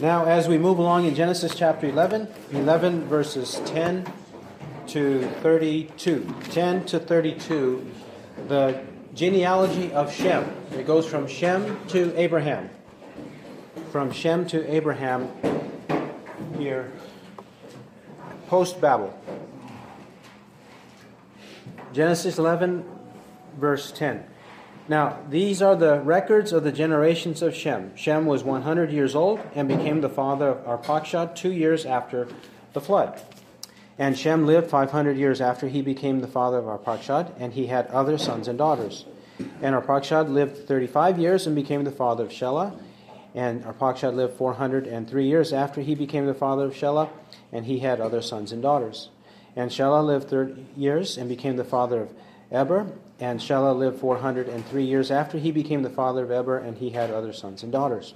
Now, as we move along in Genesis chapter 11, 11 verses 10 to 32. 10 to 32, the genealogy of Shem. It goes from Shem to Abraham. From Shem to Abraham here, post Babel. Genesis 11, verse 10. Now, these are the records of the generations of Shem. Shem was 100 years old and became the father of Arpachshad two years after the flood. And Shem lived 500 years after he became the father of Arpachshad, and he had other sons and daughters. And Arpachshad lived 35 years and became the father of Shelah. And Arpachshad lived 403 years after he became the father of Shelah, and he had other sons and daughters. And Shelah lived 30 years and became the father of Eber. And Shelah lived 403 years after he became the father of Eber, and he had other sons and daughters.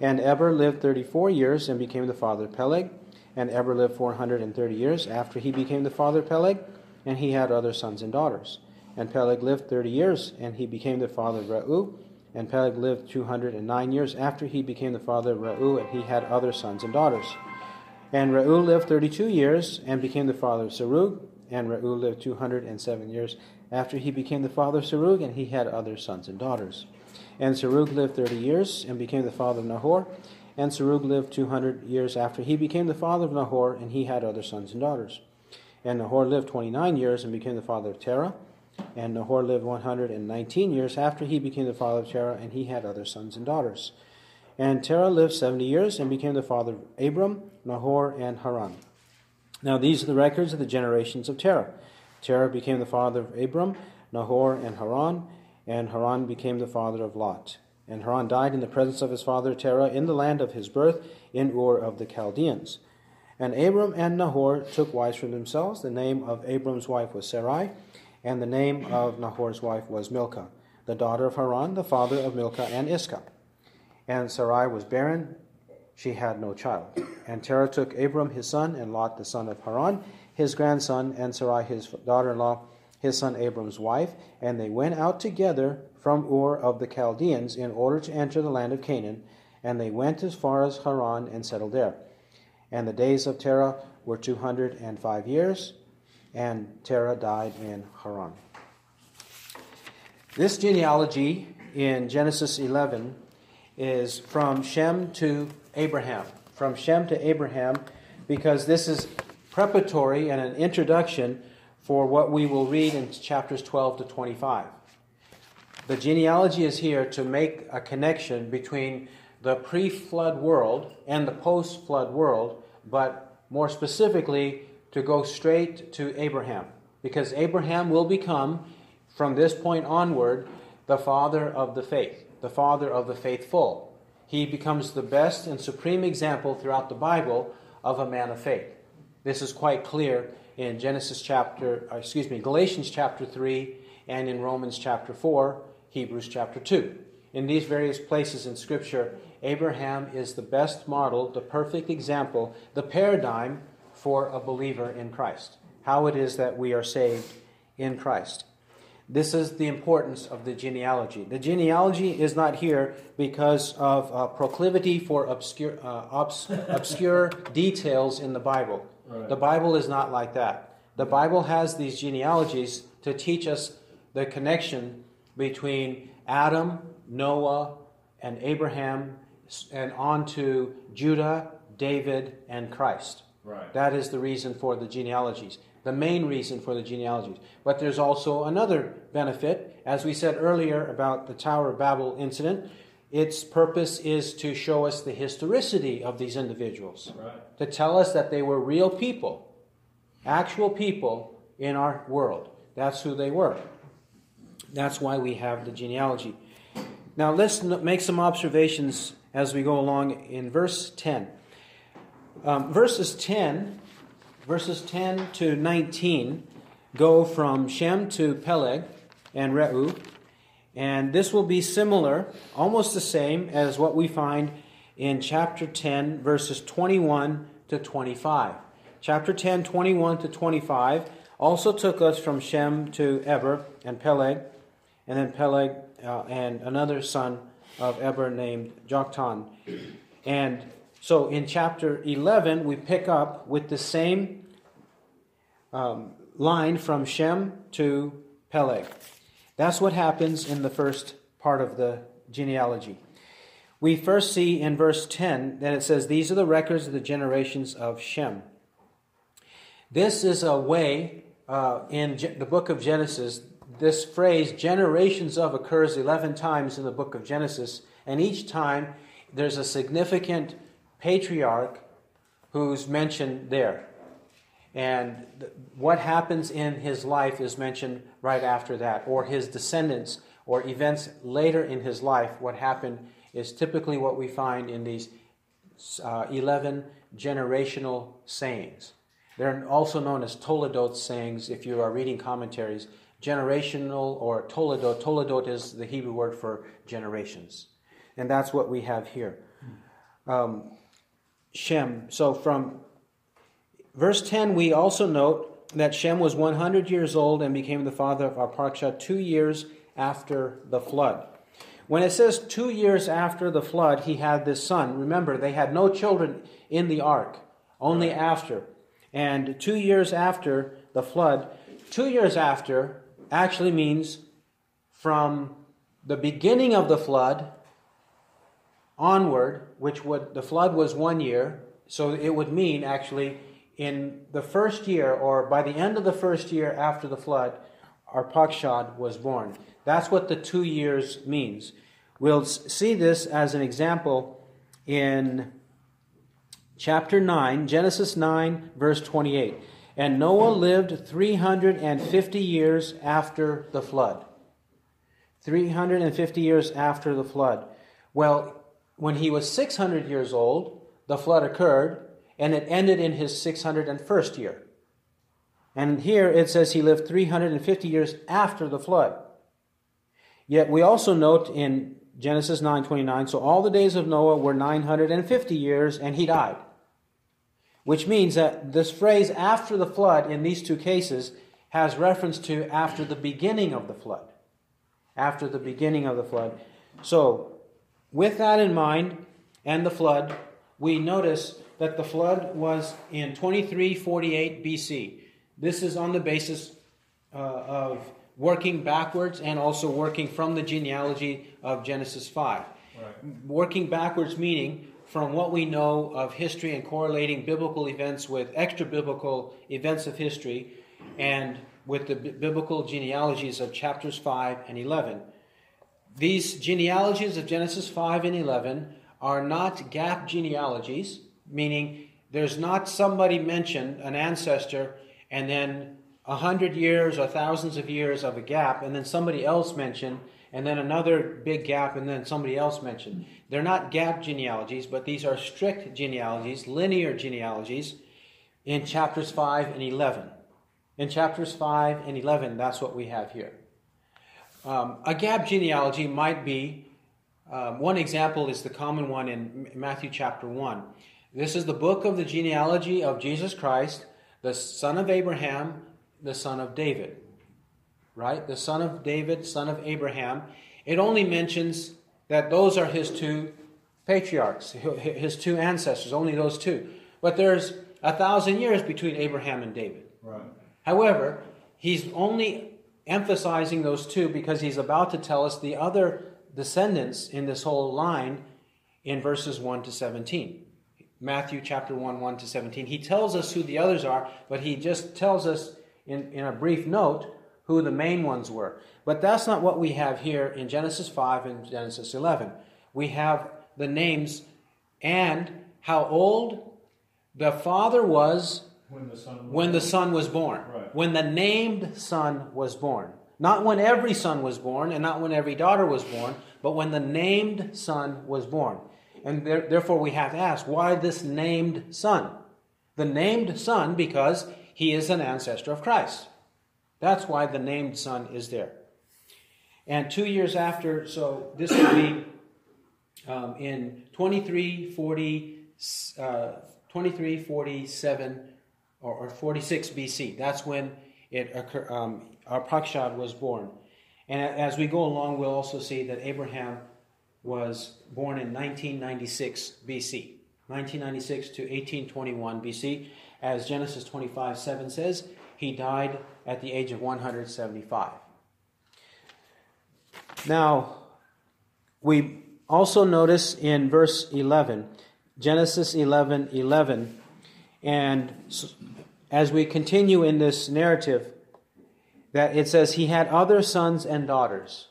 And Eber lived 34 years and became the father of Peleg. And Eber lived 430 years after he became the father of Peleg, and he had other sons and daughters. And Peleg lived 30 years, and he became the father of Reu. And Peleg lived 209 years after he became the father of Reu, and he had other sons and daughters. And Reu lived 32 years and became the father of Serug. And Reu lived 207 years after he became the father of Serug, and he had other sons and daughters. And Serug lived 30 years and became the father of Nahor. And Serug lived 200 years after he became the father of Nahor, and he had other sons and daughters. And Nahor lived 29 years and became the father of Terah. And Nahor lived 119 years after he became the father of Terah, and he had other sons and daughters. And Terah lived 70 years and became the father of Abram, Nahor, and Haran. Now these are the records of the generations of Terah. Terah became the father of Abram, Nahor, and Haran, and Haran became the father of Lot. And Haran died in the presence of his father Terah in the land of his birth, in Ur of the Chaldeans. And Abram and Nahor took wives for themselves. The name of Abram's wife was Sarai, and the name of Nahor's wife was Milcah, the daughter of Haran, the father of Milcah and Iscah. And Sarai was barren, she had no child. And Terah took Abram his son, and Lot the son of Haran, his grandson, and Sarai his daughter in law, his son Abram's wife, and they went out together from Ur of the Chaldeans in order to enter the land of Canaan, and they went as far as Haran and settled there. And the days of Terah were 205 years, and Terah died in Haran. This genealogy in Genesis 11 is from Shem to Abraham. From Shem to Abraham, because this is preparatory and an introduction for what we will read in chapters 12 to 25. The genealogy is here to make a connection between the pre flood world and the post flood world, but more specifically, to go straight to Abraham. Because Abraham will become, from this point onward, the father of the faith, the father of the faithful. He becomes the best and supreme example throughout the Bible of a man of faith. This is quite clear in Genesis chapter, uh, excuse me, Galatians chapter 3 and in Romans chapter 4, Hebrews chapter 2. In these various places in Scripture, Abraham is the best model, the perfect example, the paradigm for a believer in Christ. How it is that we are saved in Christ. This is the importance of the genealogy. The genealogy is not here because of uh, proclivity for obscure, uh, obs- obscure details in the Bible. Right. The Bible is not like that. The Bible has these genealogies to teach us the connection between Adam, Noah, and Abraham, and on to Judah, David, and Christ. Right. That is the reason for the genealogies, the main reason for the genealogies. But there's also another benefit. As we said earlier about the Tower of Babel incident, its purpose is to show us the historicity of these individuals, right. to tell us that they were real people, actual people in our world. That's who they were. That's why we have the genealogy. Now let's make some observations as we go along in verse 10. Um, verses 10, verses 10 to 19 go from Shem to Peleg and Reu, and this will be similar, almost the same as what we find in chapter 10, verses 21 to 25. Chapter 10, 21 to 25 also took us from Shem to Eber and Peleg, and then Peleg uh, and another son of Eber named Joktan. And So in chapter 11, we pick up with the same um, line from Shem to Peleg. That's what happens in the first part of the genealogy. We first see in verse 10 that it says, These are the records of the generations of Shem. This is a way uh, in the book of Genesis. This phrase, generations of, occurs 11 times in the book of Genesis, and each time there's a significant patriarch who's mentioned there. And what happens in his life is mentioned right after that, or his descendants, or events later in his life. What happened is typically what we find in these uh, 11 generational sayings. They're also known as Toledot sayings if you are reading commentaries. Generational or Toledot. Toledot is the Hebrew word for generations. And that's what we have here. Um, Shem. So from verse 10, we also note that Shem was 100 years old and became the father of Arpachshad two years after the flood. When it says two years after the flood, he had this son. Remember, they had no children in the ark, only after. And two years after the flood, two years after actually means from the beginning of the flood onward, which would, the flood was one year, so it would mean actually in the first year or by the end of the first year after the flood, Arpachshad was born. That's what the two years means. We'll see this as an example in chapter 9, Genesis 9, verse 28. And Noah lived 350 years after the flood. 350 years after the flood. Well, when he was 600 years old, the flood occurred, and it ended in his 601st year. And here it says he lived 350 years after the flood. Yet we also note in Genesis 9:29, so all the days of Noah were 950 years and he died which means that this phrase after the flood in these two cases has reference to after the beginning of the flood. After the beginning of the flood. So, with that in mind and the flood, we notice that the flood was in 2348 BC. This is on the basis uh, of working backwards and also working from the genealogy of Genesis 5. Right. Working backwards meaning from what we know of history and correlating biblical events with extra biblical events of history and with the b- biblical genealogies of chapters 5 and 11. These genealogies of Genesis 5 and 11 are not gap genealogies, meaning there's not somebody mentioned, an ancestor, and then a hundred years or thousands of years of a gap, and then somebody else mentioned, and then another big gap, and then somebody else mentioned. They're not gap genealogies, but these are strict genealogies, linear genealogies in chapters 5 and 11. In chapters 5 and 11, that's what we have here. Um, a gap genealogy might be um, one example is the common one in Matthew chapter 1. This is the book of the genealogy of Jesus Christ, the son of Abraham, the son of David right? The son of David, son of Abraham. It only mentions that those are his two patriarchs, his two ancestors, only those two. But there's a thousand years between Abraham and David. Right. However, he's only emphasizing those two because he's about to tell us the other descendants in this whole line in verses 1 to 17. Matthew chapter 1, 1 to 17. He tells us who the others are, but he just tells us in, in a brief note who the main ones were. But that's not what we have here in Genesis 5 and Genesis 11. We have the names and how old the father was when the son was, when the son was born. Right. When the named son was born. Not when every son was born and not when every daughter was born, but when the named son was born. And there, therefore, we have to ask why this named son? The named son because he is an ancestor of Christ. That's why the named son is there. And two years after, so this would be um, in 2340, uh, 2347 or, or 46 BC. That's when it occur, um, Arpachshad was born. And as we go along, we'll also see that Abraham was born in 1996 BC. 1996 to 1821 BC. As Genesis 25 7 says, he died at the age of 175. Now, we also notice in verse 11, Genesis 11 11, and as we continue in this narrative, that it says he had other sons and daughters.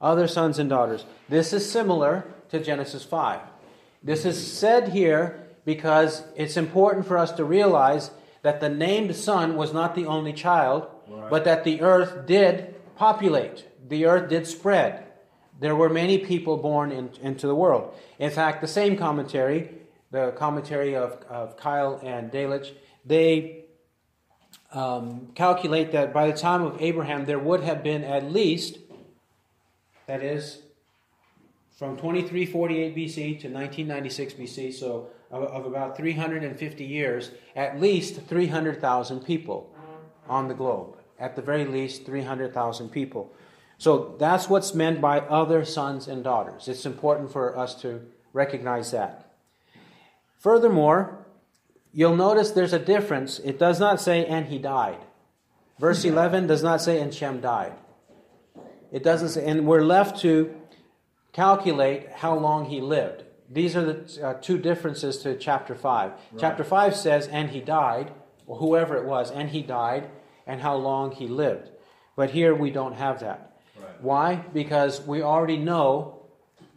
Other sons and daughters. This is similar to Genesis 5. This is said here because it's important for us to realize that the named son was not the only child, right. but that the earth did populate, the earth did spread. There were many people born in, into the world. In fact, the same commentary, the commentary of, of Keil and Delitzsch, they um, calculate that by the time of Abraham, there would have been at least, that is, from 2348 BC to 1996 BC, so of, of about 350 years, at least 300,000 people on the globe. At the very least, 300,000 people. So that's what's meant by other sons and daughters. It's important for us to recognize that. Furthermore, you'll notice there's a difference. It does not say, and he died. Verse 11 does not say, and Shem died. It doesn't say, and we're left to calculate how long he lived. These are the uh, two differences to chapter 5. Right. Chapter 5 says, and he died, or whoever it was, and he died, and how long he lived. But here we don't have that. Right. Why? Because we already know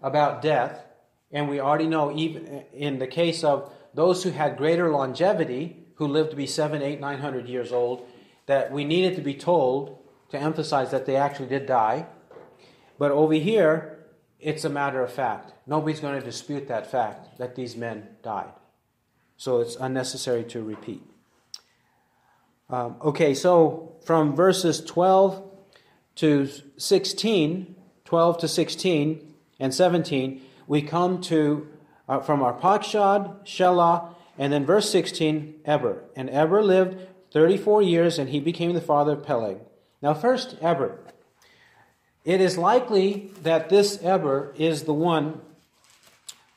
about death, and we already know, even in the case of those who had greater longevity, who lived to be seven, eight, nine hundred years old, that we needed to be told to emphasize that they actually did die. But over here, it's a matter of fact. Nobody's going to dispute that fact that these men died. So it's unnecessary to repeat. Um, okay, so from verses 12 to 16, 12 to 16 and 17, we come to uh, from Arpachshad, Shelah, and then verse 16, Eber. And Eber lived 34 years, and he became the father of Peleg. Now, first, Eber. It is likely that this Eber is the one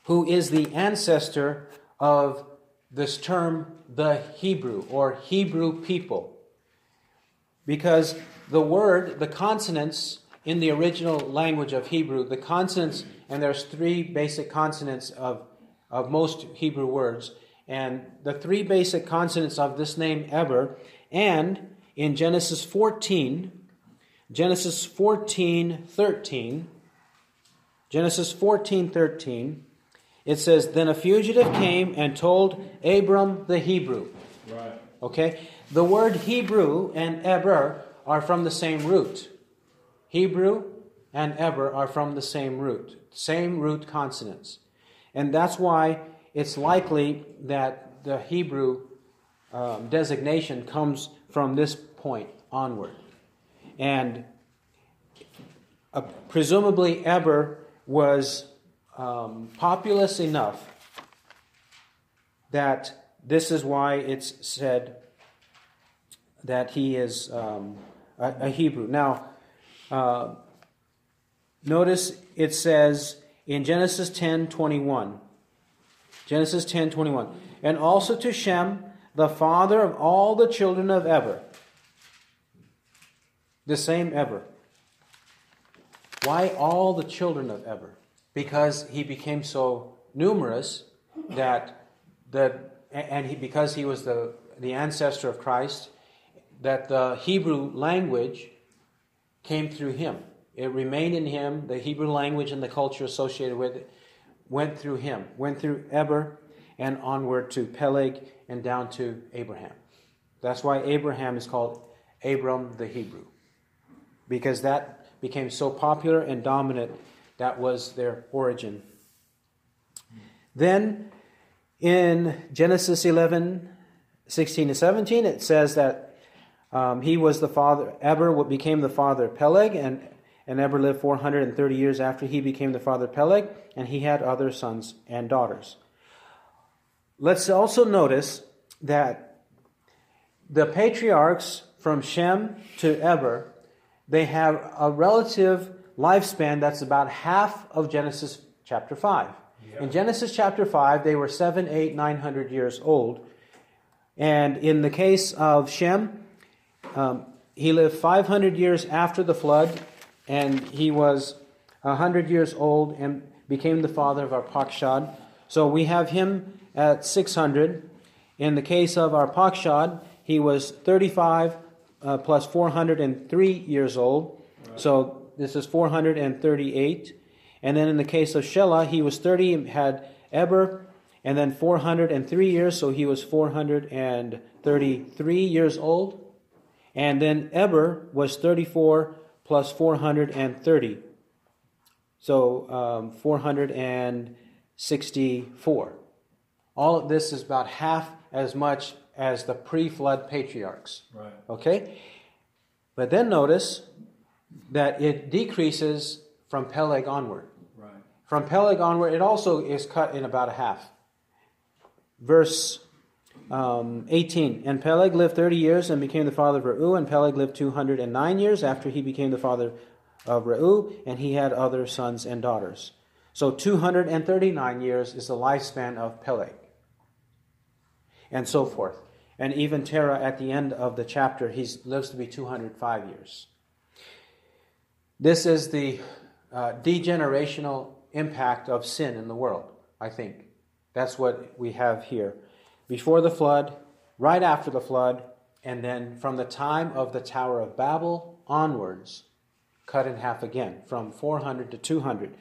who is the ancestor of this term, the Hebrew or Hebrew people. Because the word, the consonants in the original language of Hebrew, the consonants, and there's three basic consonants of, of most Hebrew words, and the three basic consonants of this name Eber, and in Genesis 14, Genesis 14 13. Genesis 14 13. It says, Then a fugitive came and told Abram the Hebrew. Right. Okay? The word Hebrew and Eber are from the same root. Hebrew and Eber are from the same root, same root consonants. And that's why it's likely that the Hebrew um, designation comes from this point onward. And uh, presumably, Eber was um, populous enough that this is why it's said that he is um, a, a, Hebrew. Now, uh, notice it says in Genesis 10 21. Genesis 10 21. And also to Shem, the father of all the children of Eber. The same Eber. Why all the children of Eber? Because he became so numerous that the and he because he was the the ancestor of Christ, that the Hebrew language came through him. It remained in him. The Hebrew language and the culture associated with it went through him, went through Eber and onward to Peleg and down to Abraham. That's why Abraham is called Abram the Hebrew because that became so popular and dominant that was their origin. Then in Genesis 11, 16 to 17, it says that um, he was the father, Eber became the father of Peleg, and, and Eber lived 430 years after he became the father of Peleg, and he had other sons and daughters. Let's also notice that the patriarchs from Shem to Eber they have a relative lifespan that's about half of Genesis chapter 5. In Genesis chapter 5, they were 7, 8, 900 years old. And in the case of Shem, um, he lived 500 years after the flood, and he was 100 years old and became the father of Arpachshad. So we have him at 600. In the case of Arpachshad, he was 35 uh, plus 403 years old. Right. So this is 438. And then in the case of Shelah, he was 30, had Eber, and then 403 years, so he was 433 years old. And then Eber was 34 plus 430. So um, 464. All of this is about half as much as the pre flood patriarchs. Right. Okay? But then notice that it decreases from Peleg onward. Right. From Peleg onward, it also is cut in about a half verse um, 18. And Peleg lived 30 years and became the father of Reu, and Peleg lived 209 years after he became the father of Reu, and he had other sons and daughters. So 239 years is the lifespan of Peleg, and so forth. And even Terah at the end of the chapter, he lives to be 205 years. This is the uh, degenerational impact of sin in the world, I think. That's what we have here. Before the flood, right after the flood, and then from the time of the Tower of Babel onwards, cut in half again, from 400 to 200.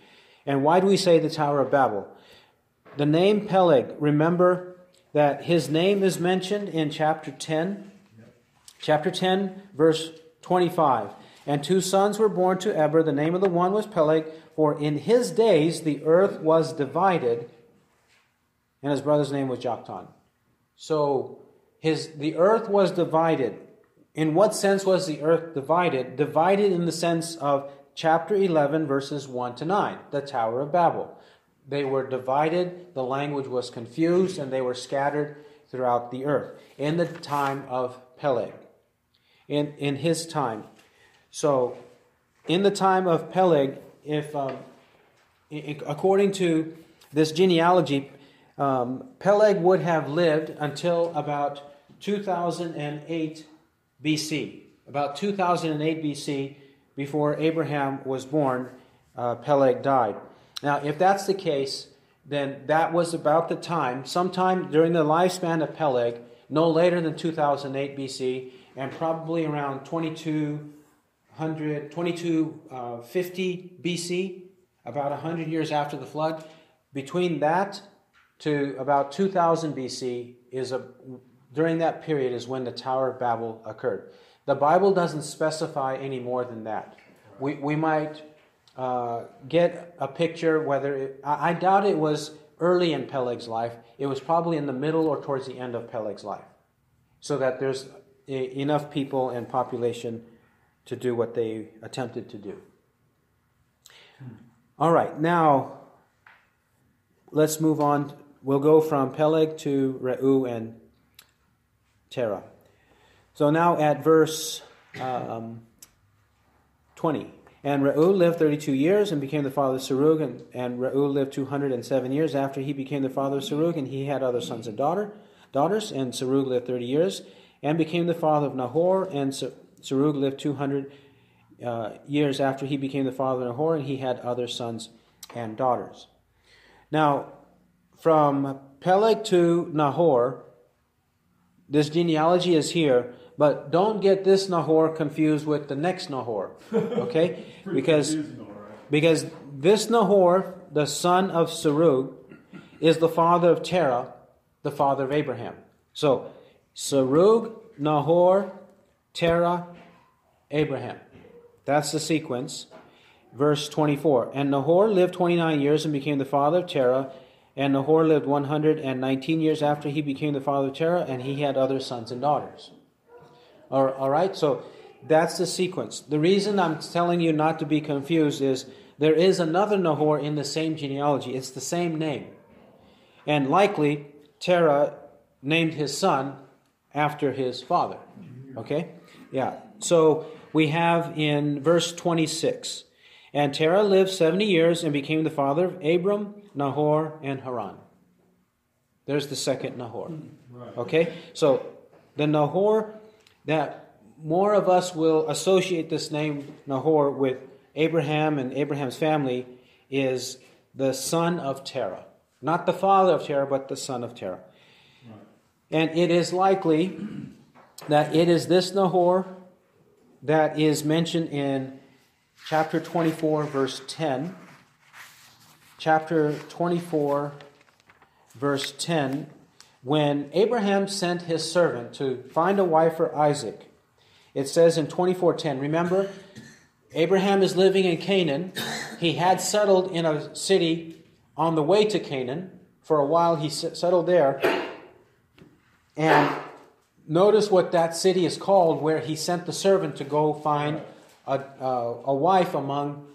And why do we say the Tower of Babel? The name Peleg, remember that his name is mentioned in chapter 10. Chapter 10, verse 25. And two sons were born to Eber. The name of the one was Peleg, for in his days the earth was divided and his brother's name was Joktan. So his the earth was divided. In what sense was the earth divided? Divided in the sense of chapter 11 verses 1 to 9, the Tower of Babel. They were divided, the language was confused, and they were scattered throughout the earth in the time of Peleg. In, in his time. So, in the time of Peleg, if um, according to this genealogy, um, Peleg would have lived until about 2008 BC. About 2008 BC, before Abraham was born, uh, Peleg died. Now, if that's the case, then that was about the time, sometime during the lifespan of Peleg, no later than 2008 BC, and probably around 2200, 2250 uh, BC, about 100 years after the flood. Between that to about 2000 BC is a during that period is when the Tower of Babel occurred. The Bible doesn't specify any more than that. We, we might uh, get a picture whether it, I, doubt it was early in Peleg's life. It was probably in the middle or towards the end of Peleg's life, so that there's a, enough people and population to do what they attempted to do. All right, now let's move on we'll go from Peleg to Reu and Terah. So now at verse um, 20. And Reu lived 32 years and became the father of Serug, and, and Reu lived 207 years after he became the father of Serug, and he had other sons and daughter, daughters, and Serug lived 30 years and became the father of Nahor, and Serug lived 200 uh, years after he became the father of Nahor, and he had other sons and daughters. Now, from Peleg to Nahor, this genealogy is here, but don't get this Nahor confused with the next Nahor, okay? because because this Nahor, the son of Serug, is the father of Terah, the father of Abraham. So Serug, Nahor, Terah, Abraham. That's the sequence. Verse 24. And Nahor lived 29 years and became the father of Terah and Nahor lived 119 years after he became the father of Terah, and he had other sons and daughters. All right, so that's the sequence. The reason I'm telling you not to be confused is there is another Nahor in the same genealogy. It's the same name. And likely, Terah named his son after his father. Okay? Yeah. So we have in verse 26 And Terah lived 70 years and became the father of Abram, Nahor, and Haran. There's the second Nahor. Right. Okay? So the Nahor, that more of us will associate this name Nahor with Abraham and Abraham's family, is the son of Terah. Not the father of Terah, but the son of Terah. Right. And it is likely that it is this Nahor that is mentioned in chapter 24, verse 10. Chapter 24, verse 10, when Abraham sent his servant to find a wife for Isaac, it says in 24:10, remember, Abraham is living in Canaan. He had settled in a city on the way to Canaan. For a while he settled there. And notice what that city is called, where he sent the servant to go find a, a, a wife among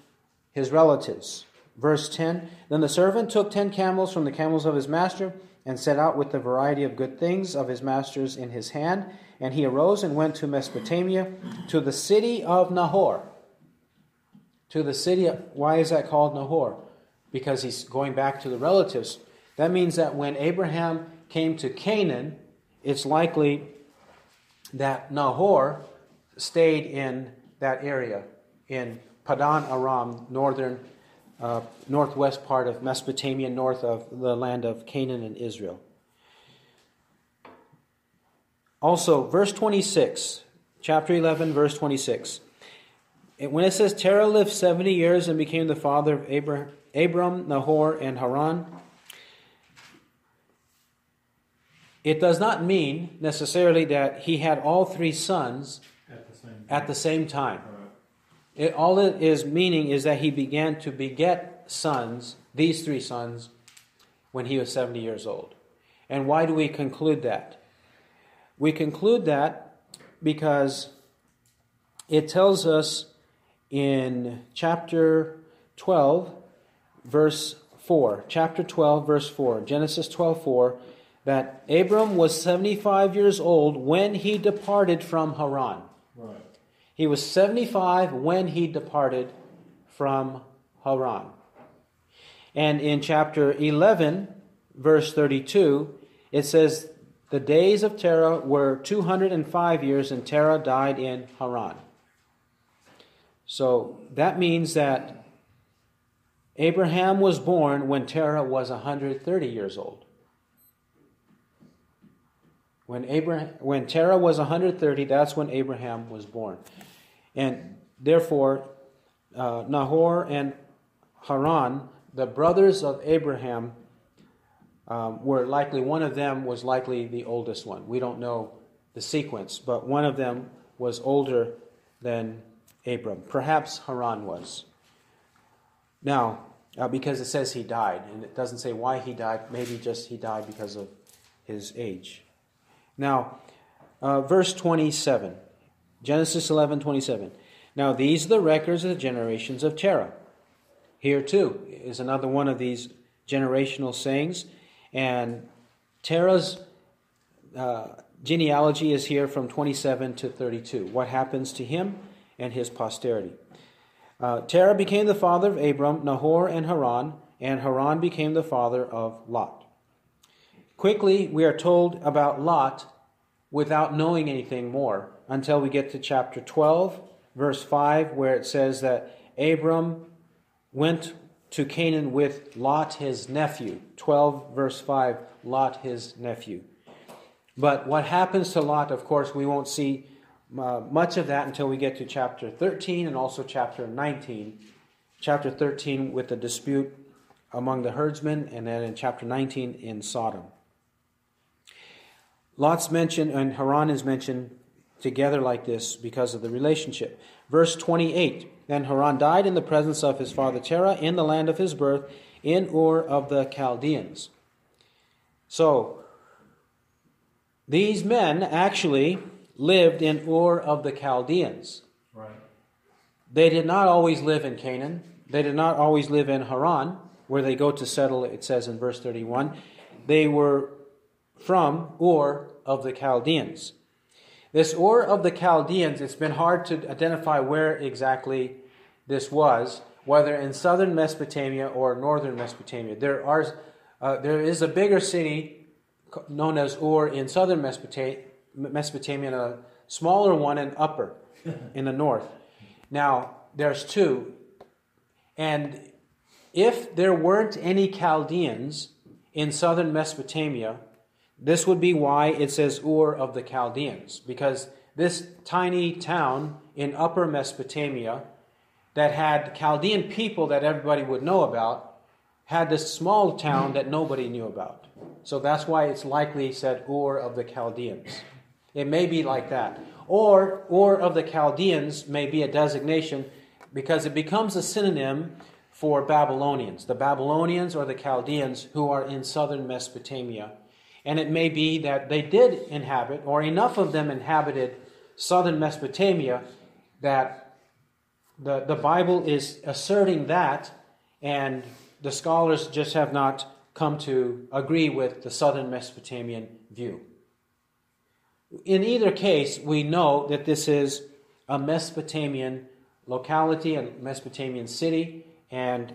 his relatives. Verse 10 Then the servant took ten camels from the camels of his master and set out with the variety of good things of his master's in his hand. And he arose and went to Mesopotamia, to the city of Nahor. To the city, of, why is that called Nahor? Because he's going back to the relatives. That means that when Abraham came to Canaan, it's likely that Nahor stayed in that area, in Padan Aram, northern uh, northwest part of Mesopotamia, north of the land of Canaan and Israel. Also, verse 26, chapter 11, verse 26. When it says Terah lived 70 years and became the father of Abram, Abram, Nahor, and Haran, it does not mean necessarily that he had all three sons At the same time. It, all it is meaning is that he began to beget sons, these three sons, when he was 70 years old. And why do we conclude that? We conclude that because it tells us in chapter 12, verse 4. Chapter 12, verse 4. Genesis 12, 4. That Abram was 75 years old when he departed from Haran. He was 75 when he departed from Haran. And in chapter 11, verse 32, it says, The days of Terah were 205 years, and Terah died in Haran. So that means that Abraham was born when Terah was 130 years old. When, Abraham, when Terah was 130, that's when Abraham was born. And therefore, uh, Nahor and Haran, the brothers of Abraham, um, were likely, one of them was likely the oldest one. We don't know the sequence, but one of them was older than Abram. Perhaps Haran was. Now, uh, because it says he died, and it doesn't say why he died, maybe just he died because of his age. Now, uh, verse 27, Genesis 11 27. Now, these are the records of the generations of Terah. Here, too, is another one of these generational sayings. And Terah's uh, genealogy is here from 27 to 32. What happens to him and his posterity? Uh, Terah became the father of Abram, Nahor, and Haran, and Haran became the father of Lot. Quickly, we are told about Lot without knowing anything more until we get to chapter 12, verse 5, where it says that Abram went to Canaan with Lot, his nephew. 12, verse 5, Lot, his nephew. But what happens to Lot, of course, we won't see uh, much of that until we get to chapter 13 and also chapter 19. Chapter 13 with the dispute among the herdsmen, and then in chapter 19 in Sodom. Lot's mentioned and Haran is mentioned together like this because of the relationship. Verse 28 Then Haran died in the presence of his father Terah in the land of his birth, in Ur of the Chaldeans. So, these men actually lived in Ur of the Chaldeans. Right. They did not always live in Canaan. They did not always live in Haran, where they go to settle, it says in verse 31. They were from Ur of the Chaldeans. This Ur of the Chaldeans, it's been hard to identify where exactly this was. whether in southern Mesopotamia or northern Mesopotamia. There are uh, there is a bigger city known as Ur in southern Mesopotamia, Mesopotamia and a smaller one in upper in the north. Now there's two, and if there weren't any Chaldeans in southern Mesopotamia, this would be why it says Ur of the Chaldeans, because this tiny town in upper Mesopotamia that had Chaldean people that everybody would know about had this small town that nobody knew about. So that's why it's likely said Ur of the Chaldeans. It may be like that. Or Ur of the Chaldeans may be a designation because it becomes a synonym for Babylonians. The Babylonians or the Chaldeans who are in southern Mesopotamia. And it may be that they did inhabit, or enough of them inhabited southern Mesopotamia that the, the Bible is asserting that, and the scholars just have not come to agree with the southern Mesopotamian view. In either case, we know that this is a Mesopotamian locality, a Mesopotamian city, and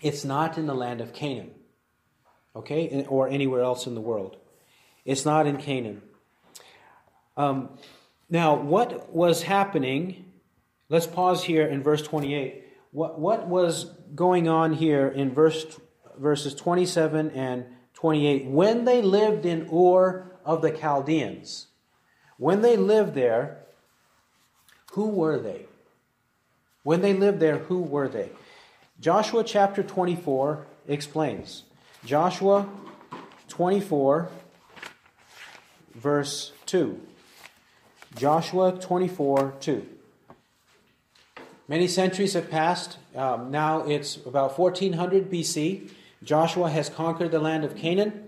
it's not in the land of Canaan, okay, or anywhere else in the world. It's not in Canaan. Um, now, what was happening Let's pause here in verse 28. What, what was going on here in verse, verses 27 and 28? When they lived in Ur of the Chaldeans, when they lived there, who were they? When they lived there, who were they? Joshua chapter 24 explains. Joshua 24, verse 2. Joshua 24, 2. Many centuries have passed. Um, now it's about 1400 BC. Joshua has conquered the land of Canaan.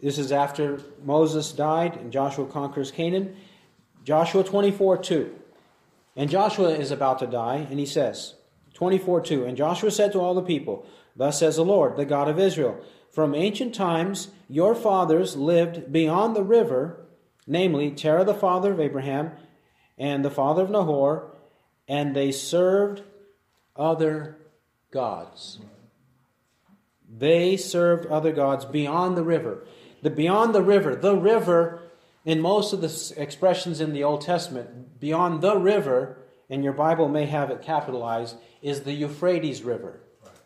This is after Moses died and Joshua conquers Canaan. Joshua 24 2. And Joshua is about to die, and he says, 24 2. And Joshua said to all the people, Thus says the Lord, the God of Israel, From ancient times your fathers lived beyond the river, namely Terah the father of Abraham, and the father of Nahor, and they served other gods. They served other gods beyond the river. The beyond the river, the river, in most of the expressions in the Old Testament, beyond the river, and your Bible may have it capitalized, is the Euphrates River.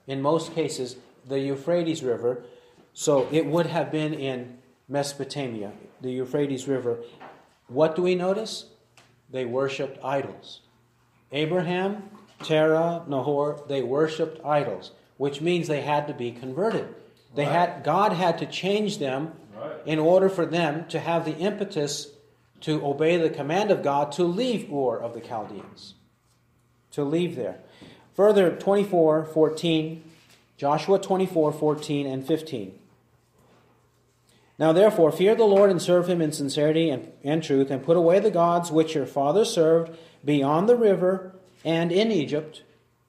In most cases, the Euphrates River. So it would have been in Mesopotamia, the Euphrates River. What do we notice? They worshiped idols. Abraham, Terah, Nahor, they worshipped idols, which means they had to be converted. They right. had God had to change them right. in order for them to have the impetus to obey the command of God to leave Ur of the Chaldeans. To leave there. Further, 24, 14, Joshua 24, 14, and 15. Now therefore, fear the Lord and serve him in sincerity and, and truth, and put away the gods which your fathers served beyond the river and in Egypt,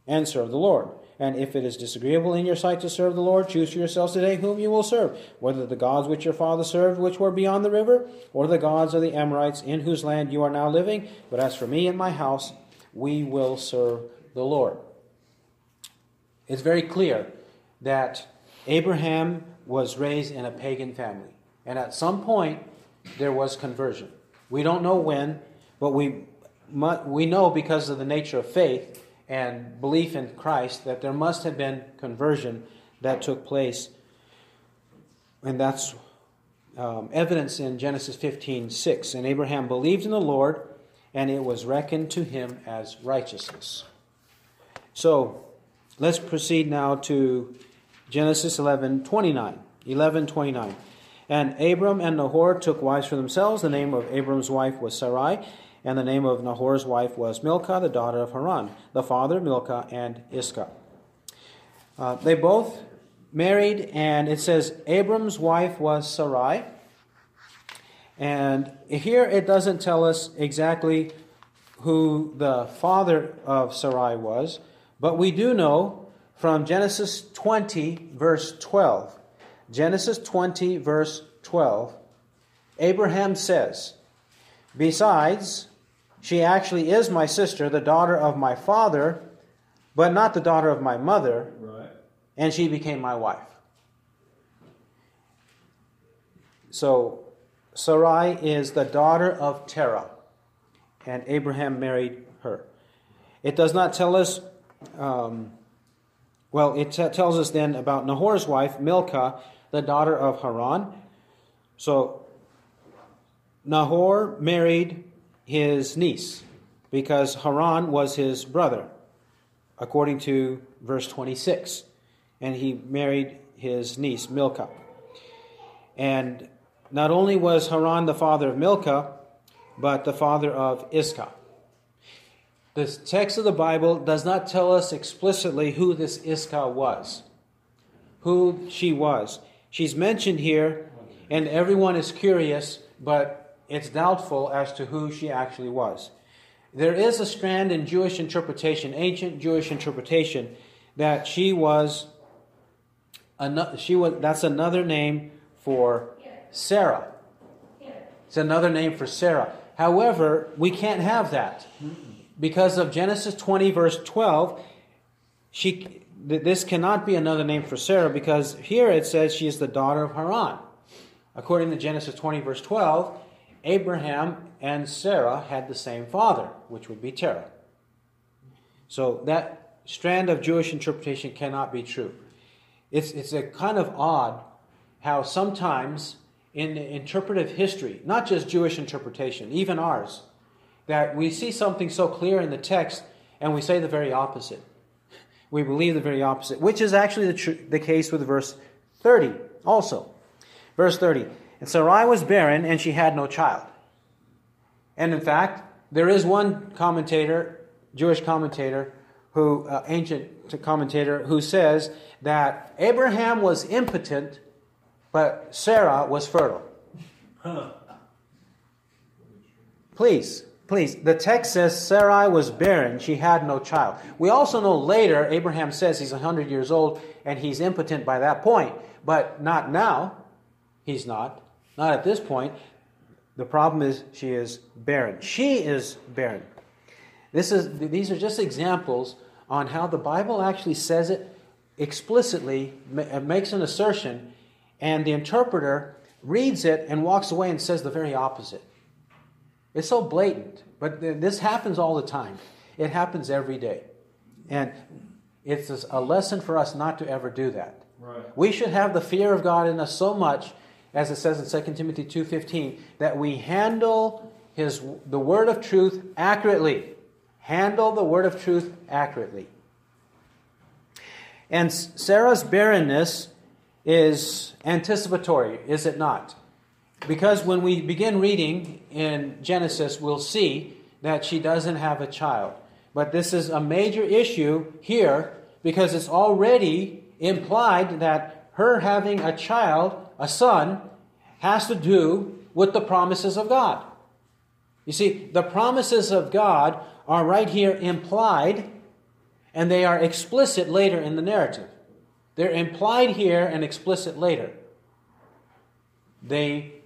and serve the Lord. And if it is disagreeable in your sight to serve the Lord, choose for yourselves today whom you will serve, whether the gods which your father served, which were beyond the river, or the gods of the Amorites, in whose land you are now living. But as for me and my house, we will serve the Lord. It's very clear that Abraham was raised in a pagan family. And at some point, there was conversion. We don't know when, but we we know because of the nature of faith and belief in Christ that there must have been conversion that took place. And that's um, evidence in Genesis 15 6. And Abraham believed in the Lord, and it was reckoned to him as righteousness. So let's proceed now to Genesis 11 29. 11 29. And Abram and Nahor took wives for themselves. The name of Abram's wife was Sarai and the name of Nahor's wife was Milcah, the daughter of Haran, the father of Milcah and Iscah. Uh, they both married, and it says Abram's wife was Sarai. And here it doesn't tell us exactly who the father of Sarai was, but we do know from Genesis 20, verse 12. Genesis 20, verse 12, Abraham says, Besides, she actually is my sister, the daughter of my father, but not the daughter of my mother, Right. and she became my wife. So Sarai is the daughter of Terah, and Abraham married her. It does not tell us, um, well, it t- tells us then about Nahor's wife, Milcah, the daughter of Haran. So Nahor married his niece because Haran was his brother, according to verse 26. And he married his niece, Milcah. And not only was Haran the father of Milcah, but the father of Iscah. The text of the Bible does not tell us explicitly who this Iscah was, who she was. She's mentioned here, and everyone is curious, but it's doubtful as to who she actually was. There is a strand in Jewish interpretation, ancient Jewish interpretation, that she was, she was that's another name for Sarah. It's another name for Sarah. However, we can't have that because of Genesis 20, verse 12. She, th- this cannot be another name for Sarah because here it says she is the daughter of Haran. According to Genesis 20, verse 12, Abraham and Sarah had the same father, which would be Terah. So that strand of Jewish interpretation cannot be true. It's, it's a kind of odd how sometimes in interpretive history, not just Jewish interpretation, even ours, that we see something so clear in the text and we say the very opposite. We believe the very opposite, which is actually the, tr- the case with verse 30 also. Verse 30 And Sarai was barren and she had no child. And in fact, there is one commentator, Jewish commentator, who, uh, ancient commentator, who says that Abraham was impotent, but Sarah was fertile. Please, please. The text says Sarai was barren, she had no child. We also know later, Abraham says he's 100 years old and he's impotent by that point, but not now. He's not. Not at this point. The problem is she is barren. She is barren. This is, these are just examples on how the Bible actually says it explicitly, uh, makes an assertion, and the interpreter reads it and walks away and says the very opposite. It's so blatant, but this happens all the time. It happens every day. And it's a lesson for us not to ever do that. Right. We should have the fear of God in us so much, as it says in 2 Timothy 2.15, that we handle his, the word of truth accurately. Handle the word of truth accurately. And Sarah's barrenness is anticipatory, is it not? Because when we begin reading in Genesis, we'll see that she doesn't have a child. But this is a major issue here because it's already implied that her having a child, a son, has to do with the promises of God. You see, the promises of God are right here implied, and they are explicit later in the narrative. They're implied here and explicit later. They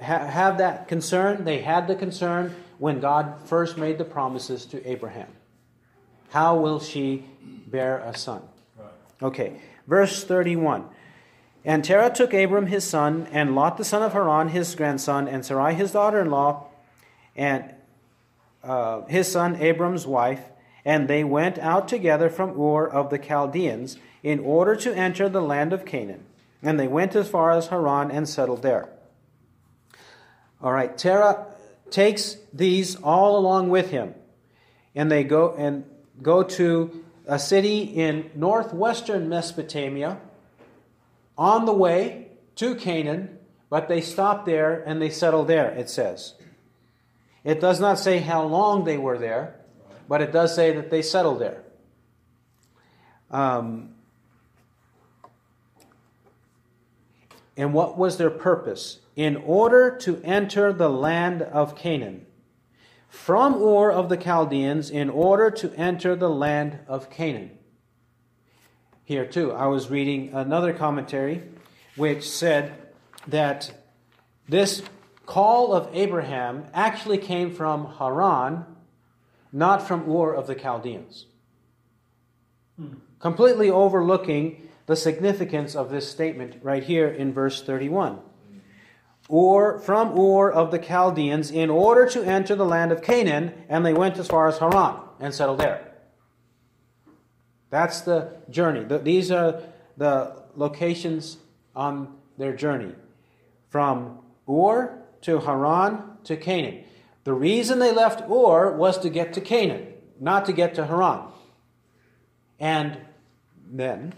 ha- have that concern, they had the concern when God first made the promises to Abraham. How will she bear a son? Okay, verse 31. And Terah took Abram his son, and Lot the son of Haran his grandson, and Sarai his daughter in law, and uh, his son Abram's wife, and they went out together from Ur of the Chaldeans in order to enter the land of Canaan. And they went as far as Haran and settled there. All right, Terah takes these all along with him, and they go and go to a city in northwestern Mesopotamia on the way to Canaan, but they stop there and they settle there, it says. It does not say how long they were there, but it does say that they settled there. Um, and what was their purpose? In order to enter the land of Canaan. From Ur of the Chaldeans, in order to enter the land of Canaan. Here, too, I was reading another commentary which said that this call of Abraham actually came from Haran, not from Ur of the Chaldeans. Hmm. completely overlooking the significance of this statement right here in verse 31. Or from Ur of the Chaldeans in order to enter the land of Canaan, and they went as far as Haran and settled there. That's the journey. These are the locations on their journey from Ur to Haran to Canaan. The reason they left Ur was to get to Canaan, not to get to Haran. And then,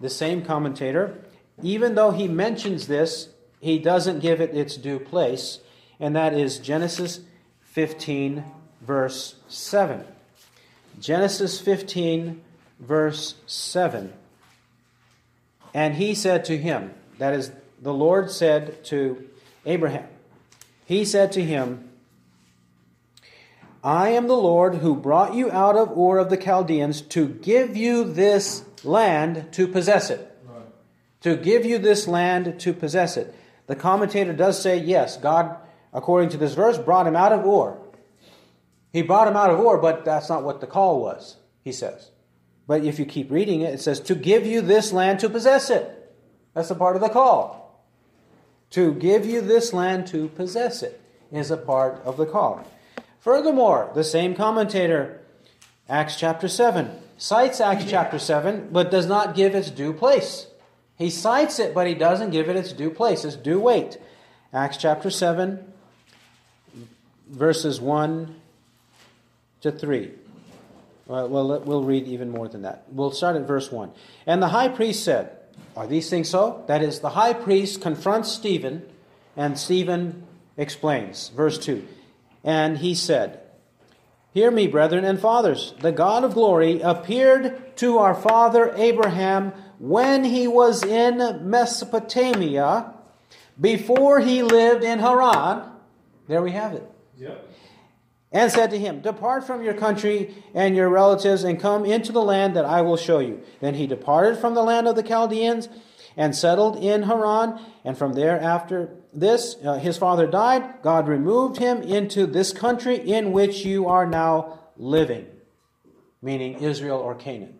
the same commentator, even though he mentions this, he doesn't give it its due place, and that is Genesis 15, verse 7. Genesis 15, verse 7. And he said to him, that is, the Lord said to Abraham, He said to him, I am the Lord who brought you out of Ur of the Chaldeans to give you this land to possess it. Right. To give you this land to possess it. The commentator does say, yes, God, according to this verse, brought him out of Ur. He brought him out of Ur, but that's not what the call was, he says. But if you keep reading it, it says, to give you this land to possess it. That's a part of the call. To give you this land to possess it is a part of the call. Furthermore, the same commentator, Acts chapter 7, cites Acts chapter 7, but does not give its due place. He cites it, but he doesn't give it its due place, its due weight. Acts chapter 7, verses 1 to 3. Well, we'll read even more than that. We'll start at verse 1. And the high priest said, Are these things so? That is, the high priest confronts Stephen, and Stephen explains. Verse 2. And he said, Hear me, brethren and fathers. The God of glory appeared to our father Abraham when he was in Mesopotamia, before he lived in Haran. There we have it. Yep and said to him, Depart from your country and your relatives and come into the land that I will show you. Then he departed from the land of the Chaldeans and settled in Haran. And from there, after this, uh, his father died. God removed him into this country in which you are now living, meaning Israel or Canaan.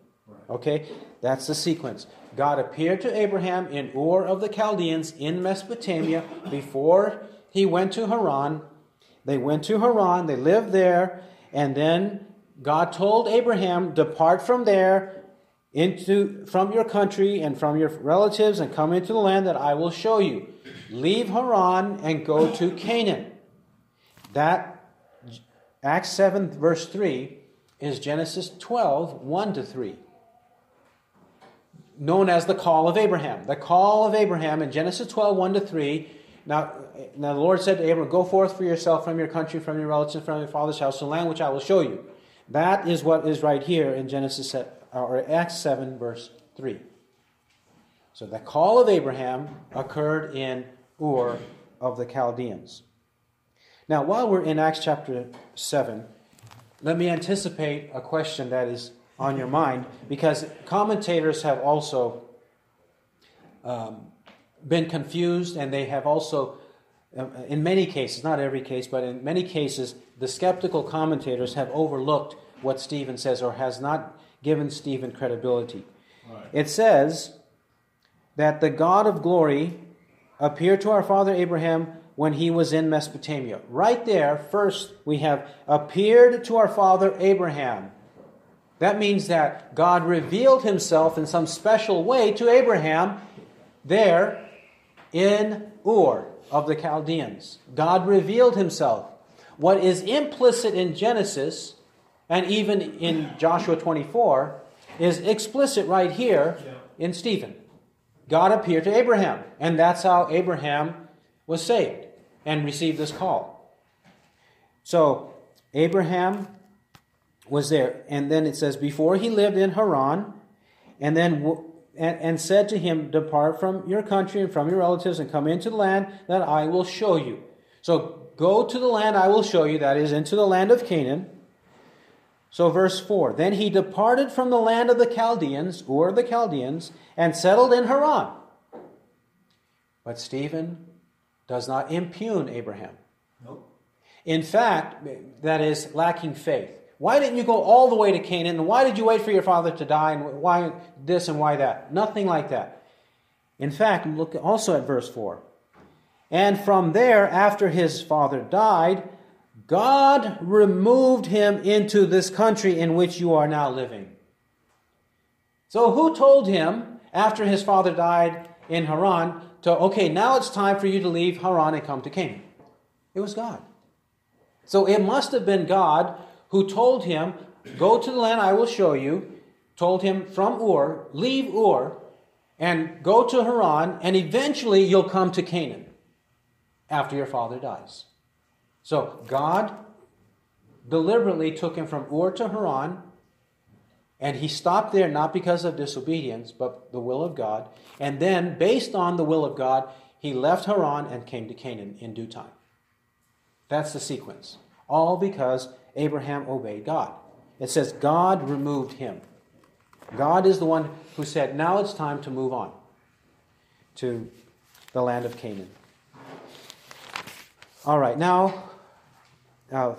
Okay? That's the sequence. God appeared to Abraham in Ur of the Chaldeans in Mesopotamia before he went to Haran they went to Haran, they lived there, and then God told Abraham, Depart from there into from your country and from your relatives and come into the land that I will show you. Leave Haran and go to Canaan. That Acts 7 verse 3 is Genesis 12 1 to 3 known as the call of Abraham. The call of Abraham in Genesis 12 1 to 3 now, now the Lord said to Abram, Go forth for yourself from your country, from your relatives, from your father's house, to the land which I will show you. That is what is right here in Genesis or Acts 7, verse 3. So the call of Abraham occurred in Ur of the Chaldeans. Now, while we're in Acts chapter 7, let me anticipate a question that is on your mind because commentators have also um, been confused, and they have also, uh, in many cases, not every case, but in many cases, the skeptical commentators have overlooked what Stephen says or has not given Stephen credibility. Right. It says that the God of glory appeared to our father Abraham when he was in Mesopotamia. Right there, first, we have appeared to our father Abraham. That means that God revealed himself in some special way to Abraham there in Ur of the Chaldeans. God revealed himself. What is implicit in Genesis and even in Joshua 24 is explicit right here in Stephen. God appeared to Abraham, and that's how Abraham was saved and received this call. So, Abraham was there, and then it says, before he lived in Haran, and then and, and said to him, Depart from your country and from your relatives and come into the land that I will show you. So go to the land I will show you, that is, into the land of Canaan. So, verse 4 Then he departed from the land of the Chaldeans, or the Chaldeans, and settled in Haran. But Stephen does not impugn Abraham. Nope. In fact, that is lacking faith. Why didn't you go all the way to Canaan? And why did you wait for your father to die? And why this and why that? Nothing like that. In fact, look also at verse 4. And from there, after his father died, God removed him into this country in which you are now living. So, who told him after his father died in Haran to, okay, now it's time for you to leave Haran and come to Canaan? It was God. So, it must have been God who told him, Go to the land I will show you, told him from Ur, leave Ur, and go to Haran, and eventually you'll come to Canaan after your father dies. So God deliberately took him from Ur to Haran, and he stopped there not because of disobedience, but the will of God. And then, based on the will of God, he left Haran and came to Canaan in due time. That's the sequence. All because Abraham obeyed God. It says God removed him. God is the one who said, now it's time to move on to the land of Canaan. All right, now uh,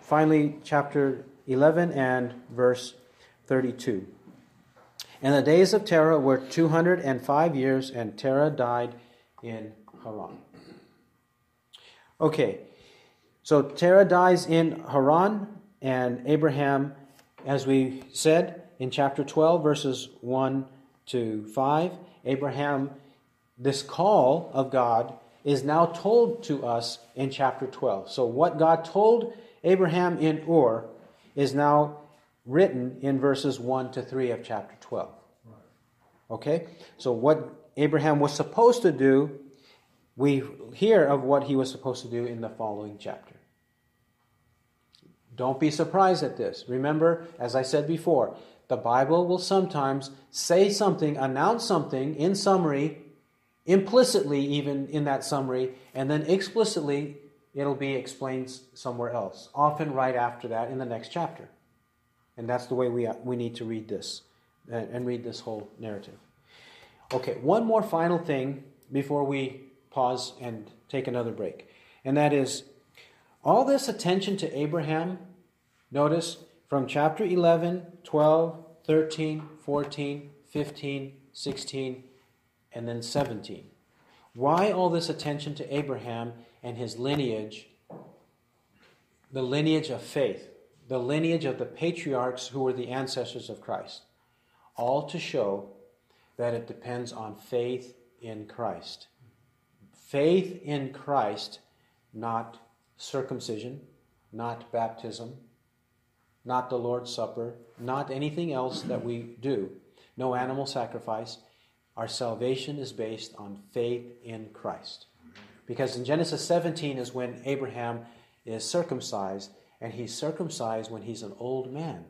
finally, chapter 11 and verse 32. And the days of Terah were 205 years, and Terah died in Haran. Okay, so Terah dies in Haran, and Abraham, as we said in chapter 12, verses 1 to 5, Abraham, this call of God is now told to us in chapter 12. So, what God told Abraham in Ur is now written in verses 1 to 3 of chapter 12. Okay? So, what Abraham was supposed to do, we hear of what he was supposed to do in the following chapter. Don't be surprised at this. Remember, as I said before, the Bible will sometimes say something, announce something in summary, implicitly even in that summary, and then explicitly it'll be explained somewhere else, often right after that in the next chapter. And that's the way we, uh, we need to read this uh, and read this whole narrative. Okay, one more final thing before we pause and take another break. And that is all this attention to Abraham, notice from chapter 11, 12, 13, 14, 15, 16, and then 17. Why all this attention to Abraham and his lineage, the lineage of faith, the lineage of the patriarchs who were the ancestors of Christ? All to show that it depends on faith in Christ. Faith in Christ, not circumcision, not baptism, not the Lord's Supper, not anything else that we do, no animal sacrifice. Our salvation is based on faith in Christ. Because in Genesis 17 is when Abraham is circumcised, and he's circumcised when he's an old man.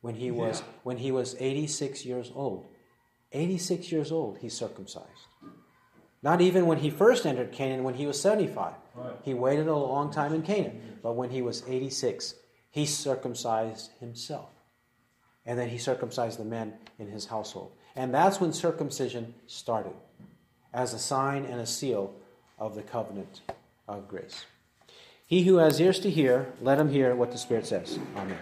When he was yeah. when he was 86 years old. 86 years old, he's circumcised. Not even when he first entered Canaan when he was 75. Right. He waited a long time in Canaan. But when he was 86, he circumcised himself. And then he circumcised the men in his household. And that's when circumcision started, as a sign and a seal of the covenant of grace. He who has ears to hear, let him hear what the Spirit says. Amen.